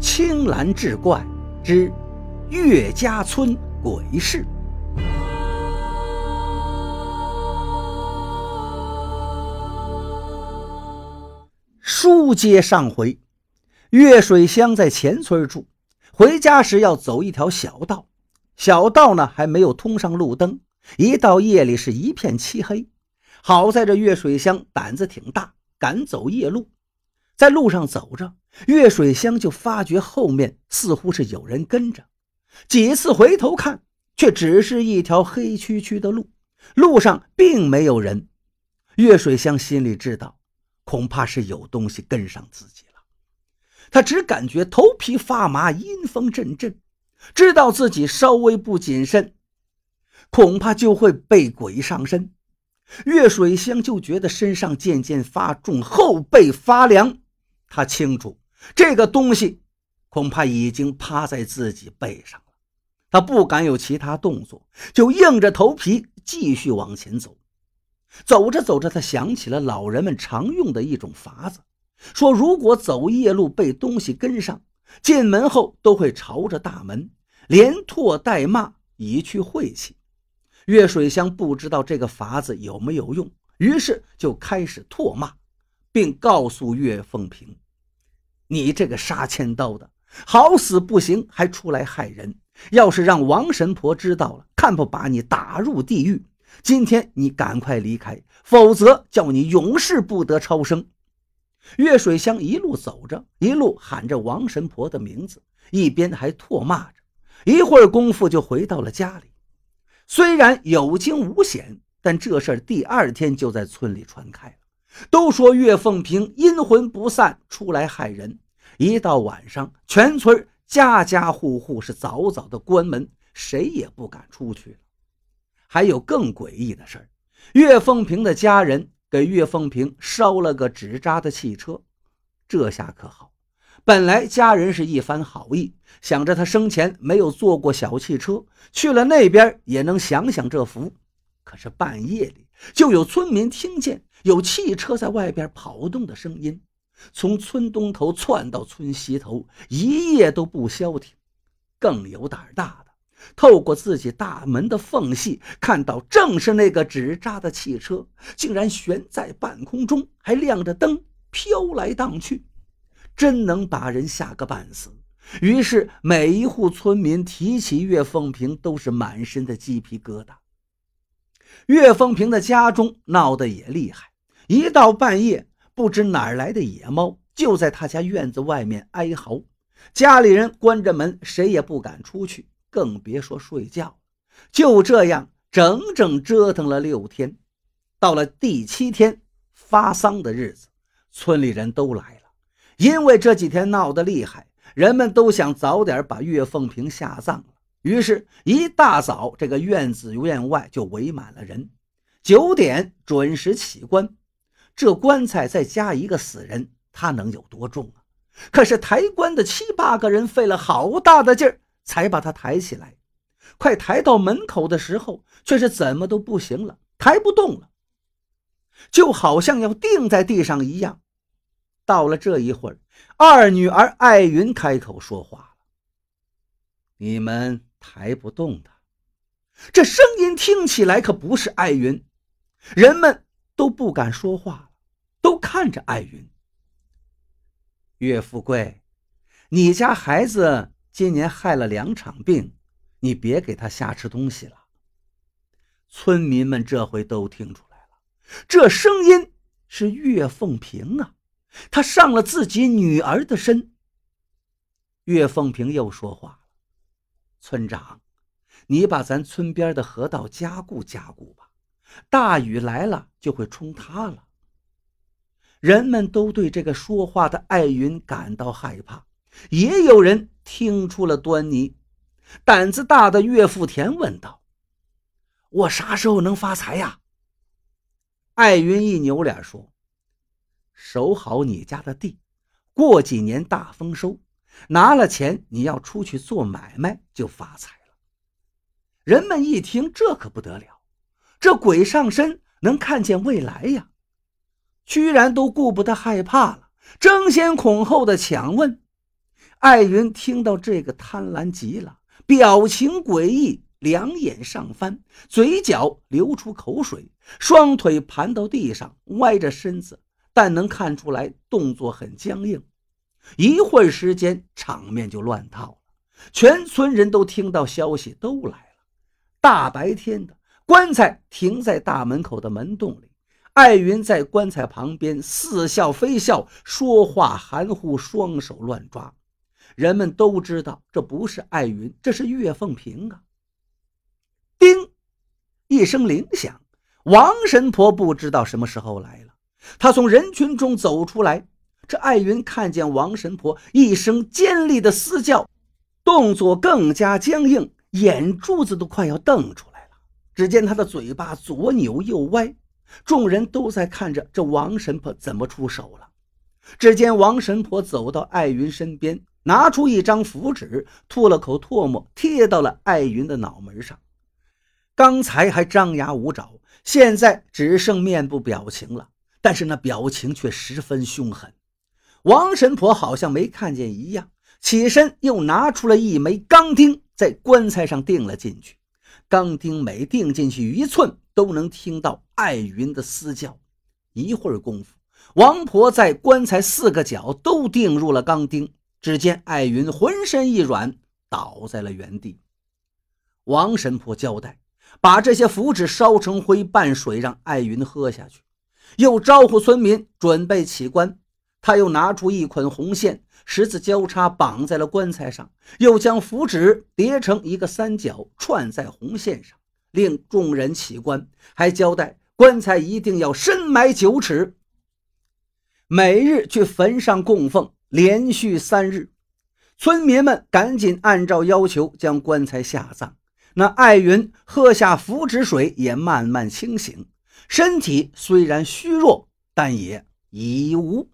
青蓝志怪之岳家村鬼事。书接上回，岳水香在前村住，回家时要走一条小道，小道呢还没有通上路灯，一到夜里是一片漆黑。好在这岳水香胆子挺大，敢走夜路。在路上走着，岳水香就发觉后面似乎是有人跟着，几次回头看，却只是一条黑黢黢的路，路上并没有人。岳水香心里知道，恐怕是有东西跟上自己了。他只感觉头皮发麻，阴风阵阵，知道自己稍微不谨慎，恐怕就会被鬼上身。岳水香就觉得身上渐渐发重，后背发凉。他清楚，这个东西恐怕已经趴在自己背上了。他不敢有其他动作，就硬着头皮继续往前走。走着走着，他想起了老人们常用的一种法子，说如果走夜路被东西跟上，进门后都会朝着大门，连唾带骂，以去晦气。岳水香不知道这个法子有没有用，于是就开始唾骂。并告诉岳凤平：“你这个杀千刀的，好死不行还出来害人！要是让王神婆知道了，看不把你打入地狱！今天你赶快离开，否则叫你永世不得超生！”岳水香一路走着，一路喊着王神婆的名字，一边还唾骂着。一会儿功夫就回到了家里。虽然有惊无险，但这事儿第二天就在村里传开了。都说岳凤平阴魂不散，出来害人。一到晚上，全村家家户户是早早的关门，谁也不敢出去。还有更诡异的事儿，岳凤平的家人给岳凤平烧了个纸扎的汽车，这下可好，本来家人是一番好意，想着他生前没有坐过小汽车，去了那边也能享享这福。可是半夜里，就有村民听见。有汽车在外边跑动的声音，从村东头窜到村西头，一夜都不消停。更有胆大的，透过自己大门的缝隙，看到正是那个纸扎的汽车，竟然悬在半空中，还亮着灯，飘来荡去，真能把人吓个半死。于是，每一户村民提起岳凤平，都是满身的鸡皮疙瘩。岳凤平的家中闹得也厉害。一到半夜，不知哪来的野猫就在他家院子外面哀嚎，家里人关着门，谁也不敢出去，更别说睡觉。就这样整整折腾了六天，到了第七天发丧的日子，村里人都来了。因为这几天闹得厉害，人们都想早点把岳凤平下葬了，于是，一大早这个院子院外就围满了人，九点准时起棺。这棺材再加一个死人，他能有多重啊？可是抬棺的七八个人费了好大的劲儿，才把他抬起来。快抬到门口的时候，却是怎么都不行了，抬不动了，就好像要钉在地上一样。到了这一会儿，二女儿艾云开口说话了：“你们抬不动他。”这声音听起来可不是艾云，人们都不敢说话。都看着艾云，岳富贵，你家孩子今年害了两场病，你别给他瞎吃东西了。村民们这回都听出来了，这声音是岳凤平啊，他上了自己女儿的身。岳凤平又说话了：“村长，你把咱村边的河道加固加固吧，大雨来了就会冲塌了。”人们都对这个说话的艾云感到害怕，也有人听出了端倪。胆子大的岳富田问道：“我啥时候能发财呀？”艾云一扭脸说：“守好你家的地，过几年大丰收，拿了钱你要出去做买卖就发财了。”人们一听，这可不得了，这鬼上身能看见未来呀！居然都顾不得害怕了，争先恐后的抢问：“艾云听到这个，贪婪极了，表情诡异，两眼上翻，嘴角流出口水，双腿盘到地上，歪着身子，但能看出来动作很僵硬。一会儿时间，场面就乱套了。全村人都听到消息，都来了。大白天的，棺材停在大门口的门洞里，艾云在棺材旁边似笑非笑，说话含糊，双手乱抓。人们都知道这不是艾云，这是岳凤平啊！叮，一声铃响，王神婆不知道什么时候来了。她从人群中走出来，这艾云看见王神婆，一声尖利的嘶叫，动作更加僵硬，眼珠子都快要瞪出来了。只见她的嘴巴左扭右歪，众人都在看着这王神婆怎么出手了。只见王神婆走到艾云身边。拿出一张符纸，吐了口唾沫，贴到了艾云的脑门上。刚才还张牙舞爪，现在只剩面部表情了，但是那表情却十分凶狠。王神婆好像没看见一样，起身又拿出了一枚钢钉，在棺材上钉了进去。钢钉每钉进去一寸，都能听到艾云的嘶叫。一会儿功夫，王婆在棺材四个角都钉入了钢钉。只见艾云浑身一软，倒在了原地。王神婆交代，把这些符纸烧成灰，拌水让艾云喝下去，又招呼村民准备起棺。他又拿出一捆红线，十字交叉绑在了棺材上，又将符纸叠成一个三角，串在红线上，令众人起棺。还交代棺材一定要深埋九尺，每日去坟上供奉。连续三日，村民们赶紧按照要求将棺材下葬。那艾云喝下符纸水，也慢慢清醒，身体虽然虚弱，但也已无。